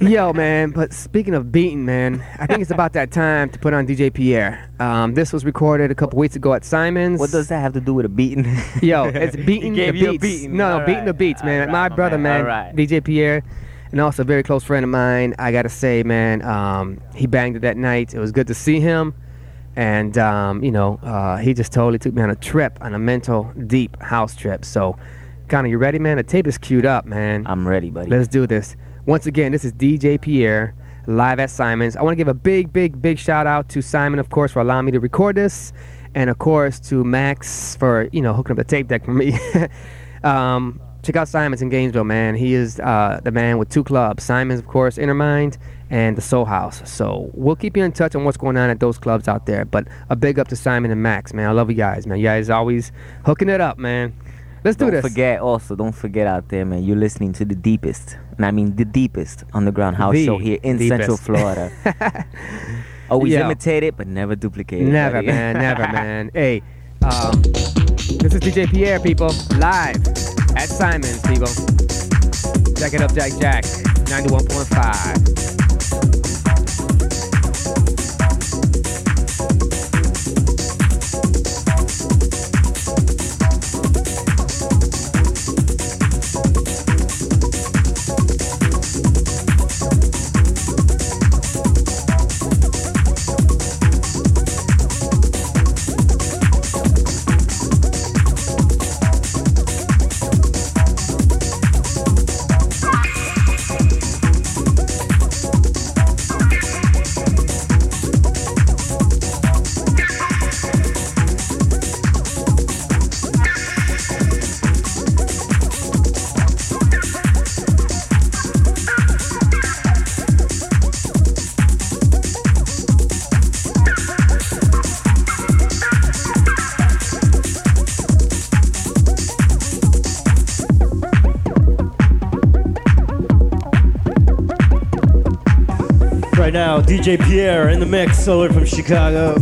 Yo, man. But speaking of beating, man, I think it's about that time to put on DJ Pierre. Um, this was recorded a couple weeks ago at Simon's. What does that have to do with a beating? Yo, it's beating He the gave you a beats. beating. No, no, All beating the beats, man. Right, my my brother, man. right. DJ Pierre, and also a very close friend of mine. I gotta say, man, um, he banged it that night. It was good to see him, and um, you know, uh, he just totally took me on a trip, on a mental deep house trip. So, Connor, you ready, man? The tape is queued up, man. I'm ready, buddy. Let's do this. Once again, this is DJ Pierre live at Simon's. I want to give a big, big, big shout out to Simon, of course, for allowing me to record this, and of course to Max for you know hooking up the tape deck for me. um, check out Simon's in Gainesville, man. He is uh, the man with two clubs. Simon's, of course, Innermind and the Soul House. So we'll keep you in touch on what's going on at those clubs out there. But a big up to Simon and Max, man. I love you guys, man. You guys always hooking it up, man. Let's do this. don't forget also, don't forget out there, man. You're listening to the deepest, and I mean the deepest underground house The show here in Central. Florida. Always Yo. imitate it, but never duplicate it. Never, buddy. man. Never, man. Hey, um, this is DJ Pierre, people, live at Simon's, people. Jack it up, Jack Jack, 91.5. Right now, DJ Pierre in the mix, solo from Chicago.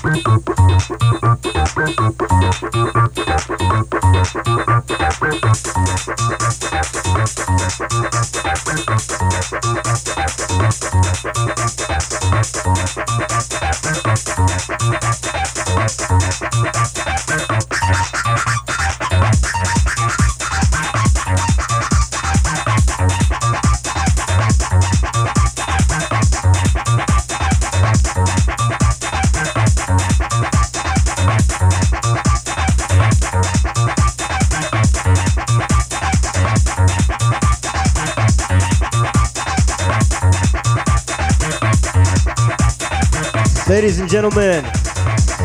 Thank and gentlemen,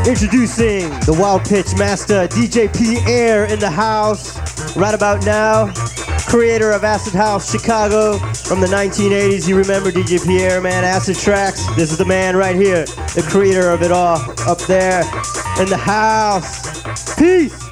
introducing the Wild Pitch Master, DJ Pierre in the house. Right about now, creator of Acid House Chicago from the 1980s. You remember DJ Pierre, man, Acid Tracks. This is the man right here, the creator of it all, up there in the house. Peace.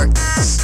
Work,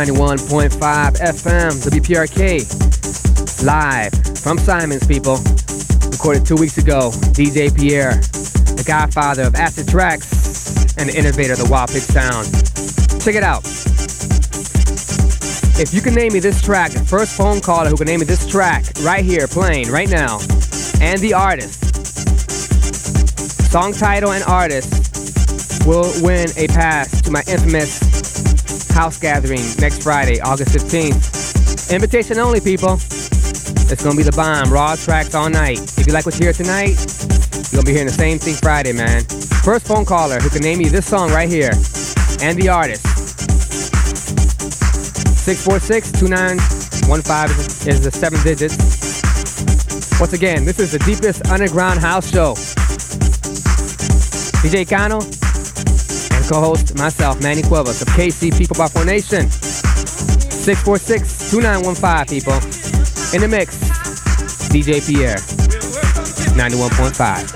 91.5 FM, WPRK, live from Simon's, people. Recorded two weeks ago, DJ Pierre, the godfather of acid tracks and the innovator of the Wild Pitch sound. Check it out. If you can name me this track, the first phone caller who can name me this track right here, playing right now, and the artist, song title and artist, will win a pass to my infamous house gathering next Friday, August 15th. Invitation only, people. It's gonna be the bomb. Raw tracks all night. If you like what you hear tonight, you're gonna be hearing the same thing Friday, man. First phone caller who can name me this song right here and the artist. 646-2915 is the seven digits. Once again, this is the deepest underground house show. DJ Kano, co-host, myself, Manny Cuevas of KCP/4x4 Nation. 646-2915, people. In the mix, DJ Pierre, 91.5.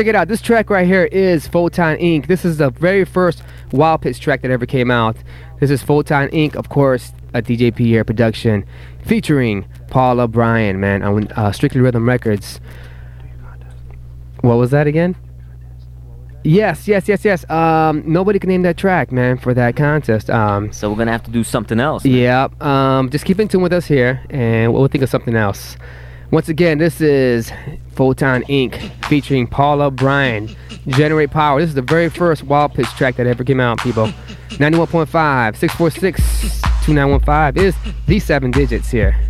check it out. This track right here is Photon Inc. This is the very first Wild Pitch track that ever came out. This is Photon Inc. Of course, a DJ Pierre production, featuring Paul O'Brien, man, on uh, Strictly Rhythm Records. What was that again? Yes, yes, yes, yes. Um, nobody can name that track, man, for that contest. Um, So we're gonna have to do something else. man. yeah. Um, just keep in tune with us here, and we'll think of something else. Once again, this is Photon Inc. featuring Paul O'Brien. Generate Power. This is the very first Wild Pitch track that ever came out, people. 91.5, 646 2915 is the seven digits here.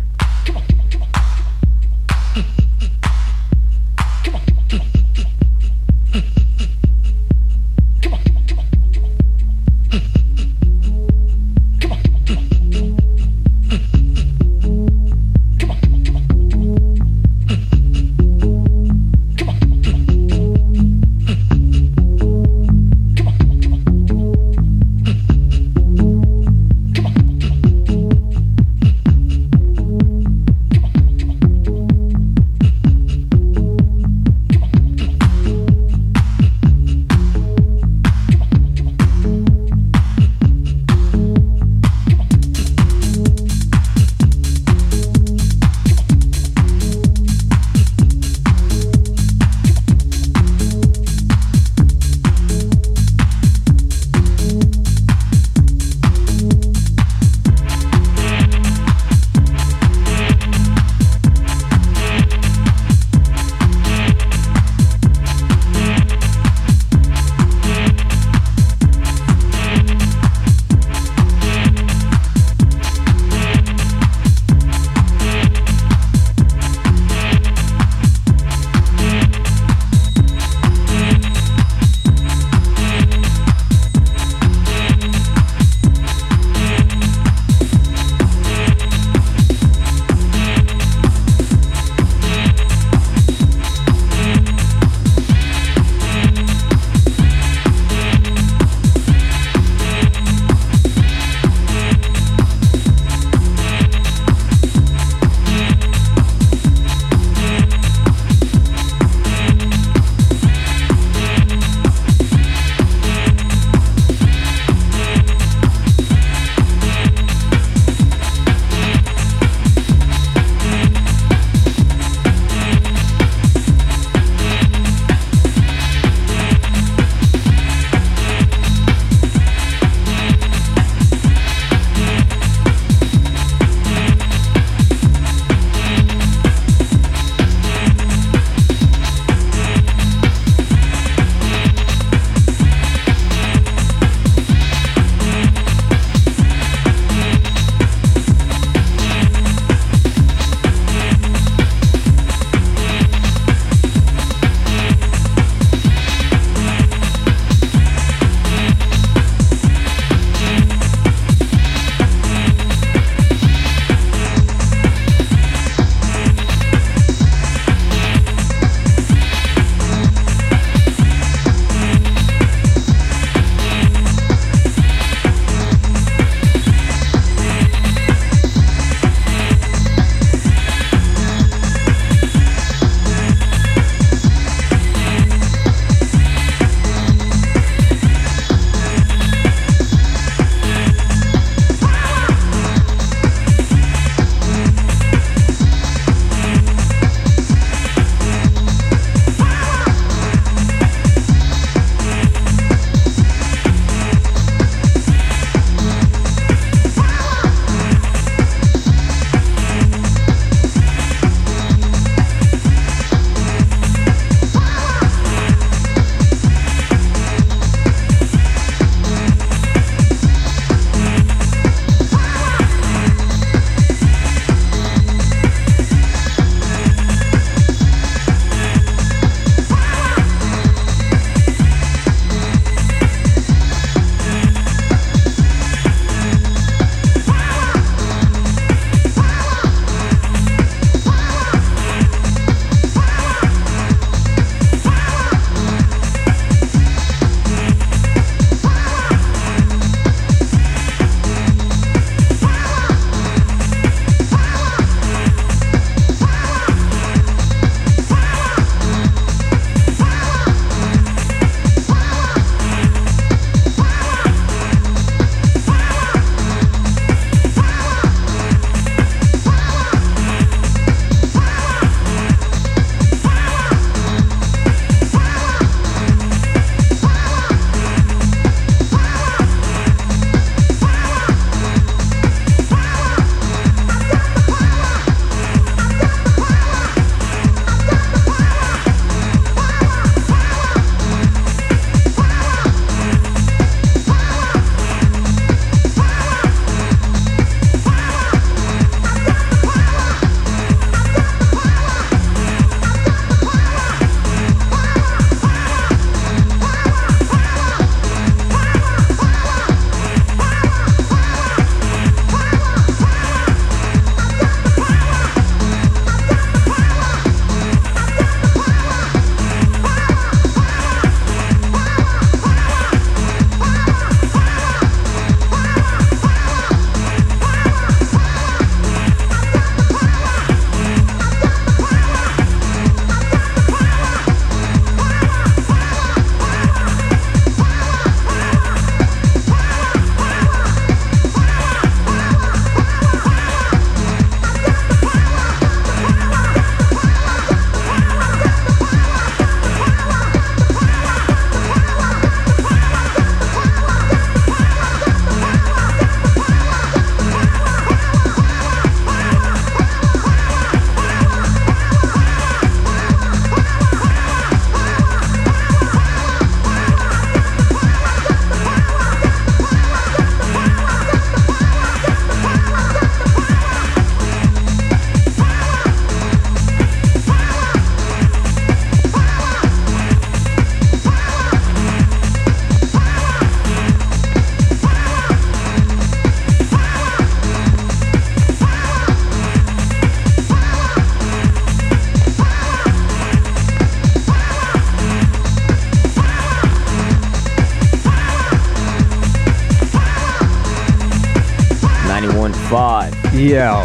Yo.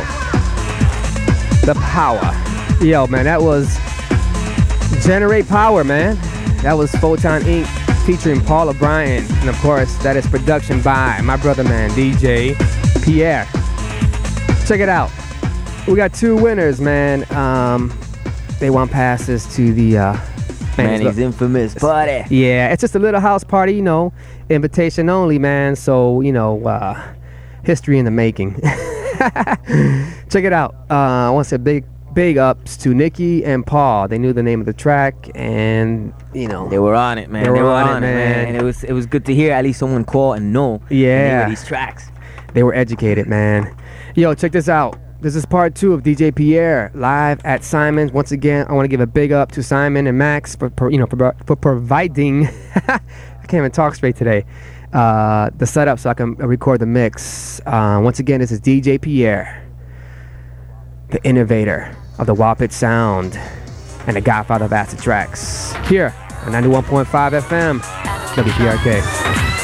The power. Yo, man, that was Generate Power, man. That was Photon Inc. featuring Paul O'Brien. And of course, that is production by my brother, man, DJ Pierre. Check it out. We got two winners, man. Um, they want passes to the uh, Man, he's infamous. Buddy. yeah, it's just a little house party, you know, invitation only, man. So, you know, uh, history in the making. Check it out. Uh, I want to say big, big ups to Nikki and Paul. They knew the name of the track, and you know, They were on it, man. They were on it, man. And it was it was good to hear at least someone call and know Yeah. these tracks. they were educated, man. Yo, check this out. This is part two of DJ Pierre live at Simon's. Once again, I want to give a big up to Simon and Max for, for you know for, for providing. I can't even talk straight today. Uh, the setup so I can record the mix. Uh, once again, this is DJ Pierre, the innovator of the Wild Pitch sound and the godfather of acid tracks. Here on 91.5 FM, WPRK.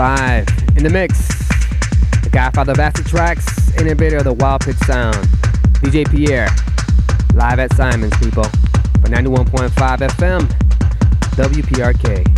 91.5. In the mix, the godfather of acid tracks, innovator of the wild pitch sound, DJ Pierre, live at Simon's, people, for 91.5 FM, WPRK.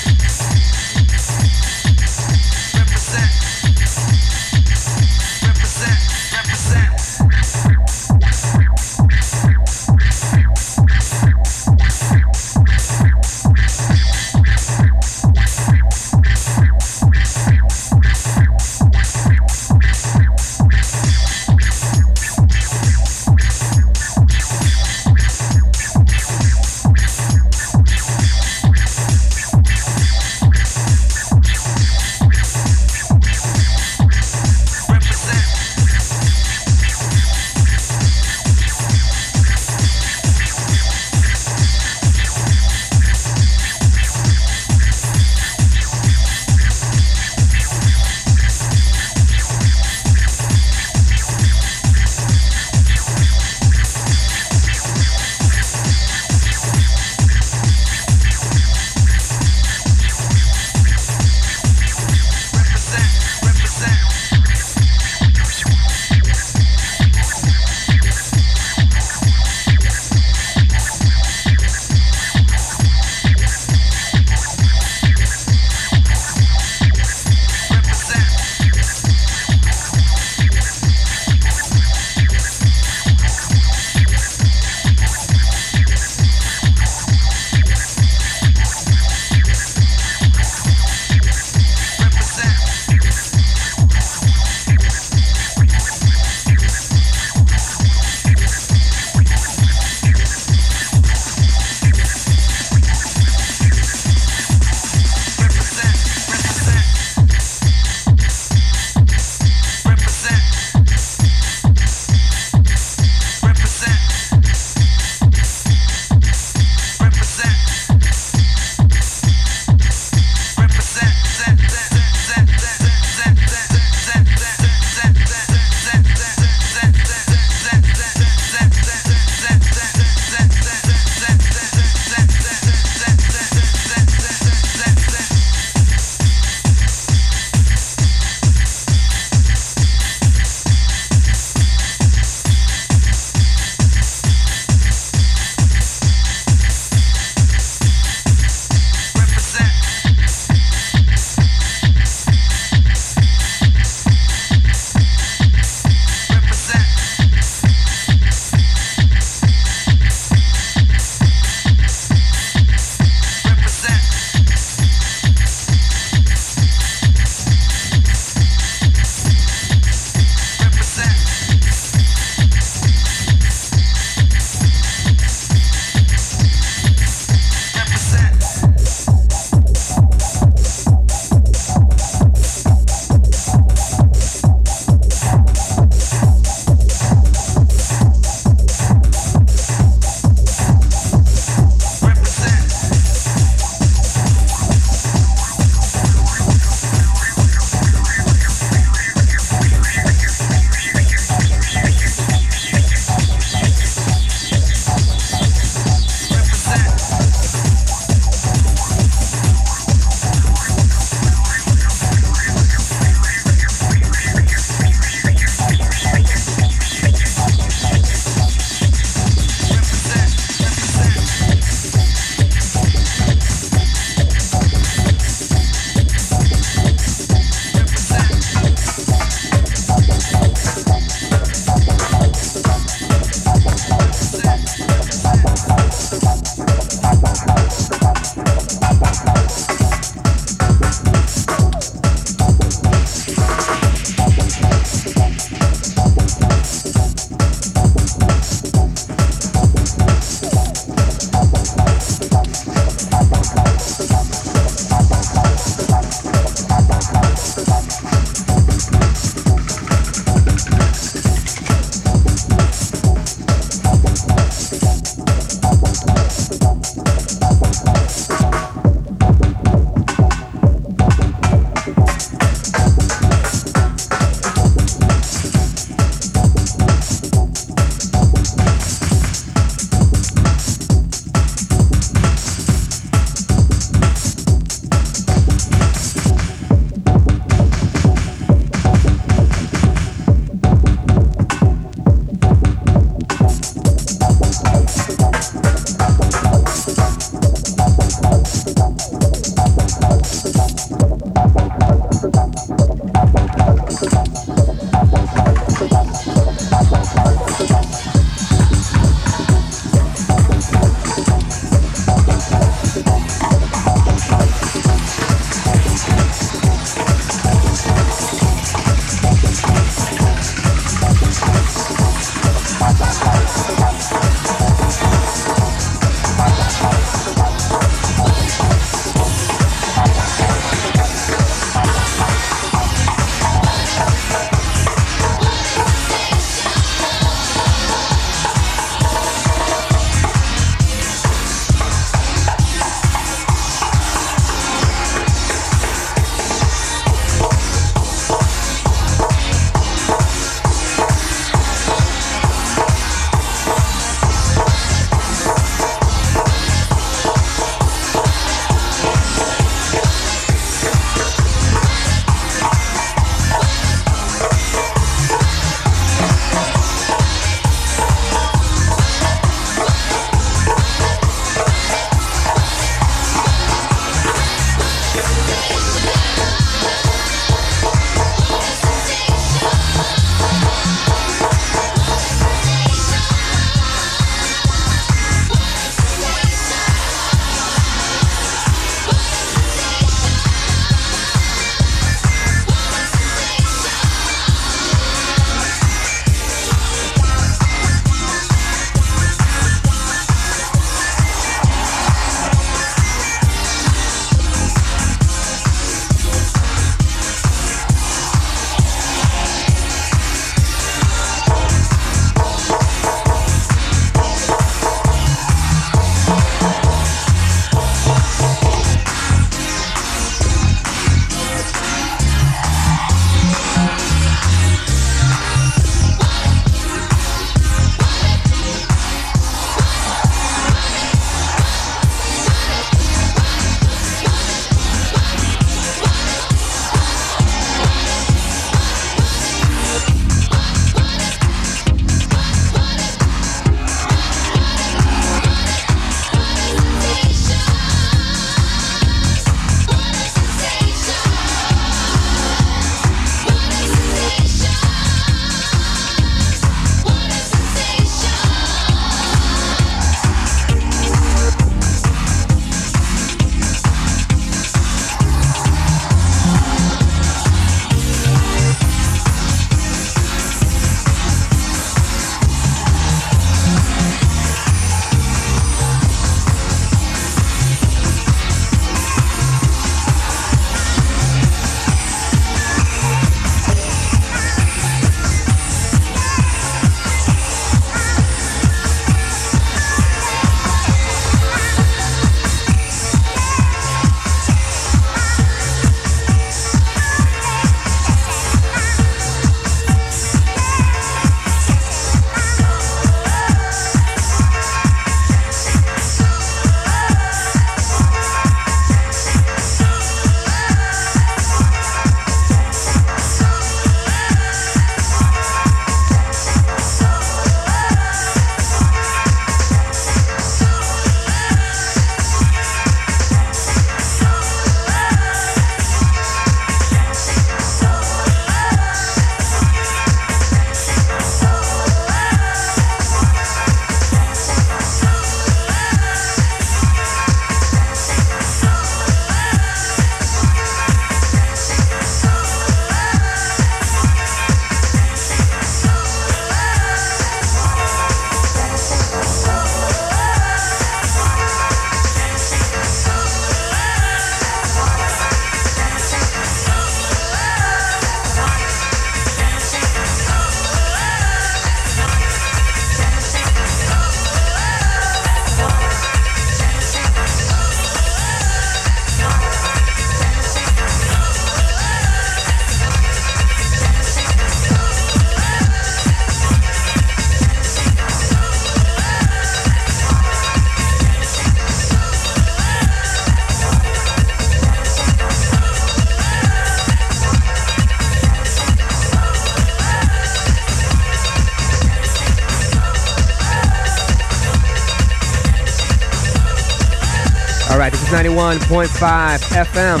91.5 FM,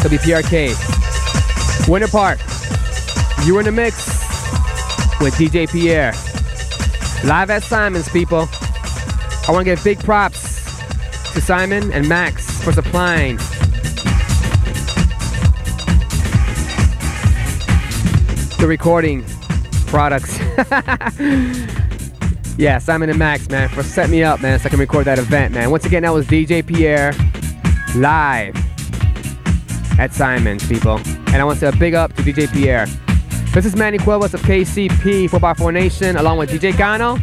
WPRK. Winter Park, You're in the mix with DJ Pierre. Live at Simon's, people. I want to give big props to Simon and Max for supplying the recording products. yeah, Simon and Max, man, for setting me up, man, so I can record that event, man. Once again, that was DJ Pierre live at Simon's, people. And I want to say a big up to DJ Pierre. This is Manny Cuevas of KCP 4x4 Nation, along with DJ Gano.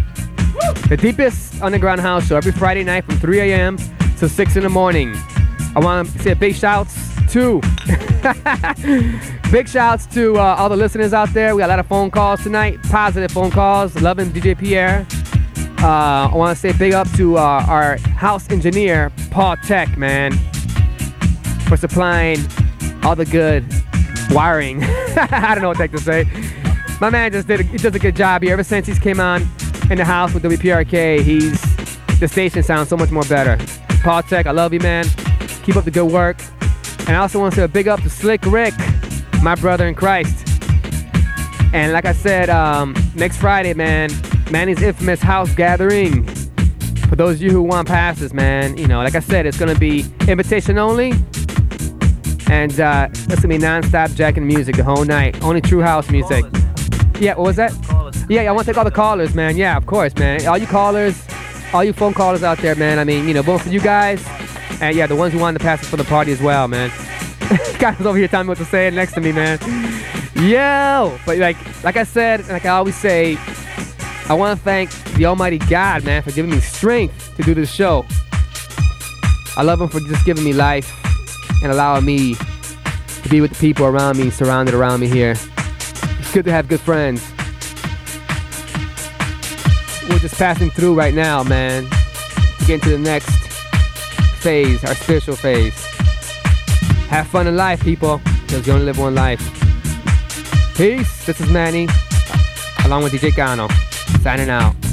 The deepest underground house show every Friday night from 3 a.m. to 6 in the morning. I want to say big shouts to big shouts to uh, all the listeners out there. We got a lot of phone calls tonight, positive phone calls. Loving DJ Pierre. Uh, I want to say big up to uh, our house engineer Paul Tech, man, for supplying all the good wiring. I don't know what the heck to say. My man just did a, he does a good job here. Ever since he's came on in the house with WPRK, he's the station sounds so much more better. Paul Tech, I love you, man. Keep up the good work. And I also want to say a big up to Slick Rick, my brother in Christ. And like I said, um, next Friday, man, Manny's infamous house gathering. For those of you who want passes, man, you know, like I said, it's gonna be invitation only. And uh, it's gonna be non-stop jacking music the whole night. Only true house music. Yeah, what was that? Yeah, yeah, I want to take all the callers, man. Yeah, of course, man. All you callers, all you phone callers out there, man. I mean, you know, both for you guys, and yeah, the ones who wanted to pass it for the party as well, man. Guys over here telling me what to say next to me, man. Yo, but like, like I said, like I always say, I want to thank the Almighty God, man, for giving me strength to do this show. I love Him for just giving me life and allowing me to be with the people around me, surrounded around me here. It's good to have good friends. We're just passing through right now, man. To get into the next phase, our spiritual phase. Have fun in life, people, because you only live one life. Peace. This is Manny, along with DJ Gano, signing out.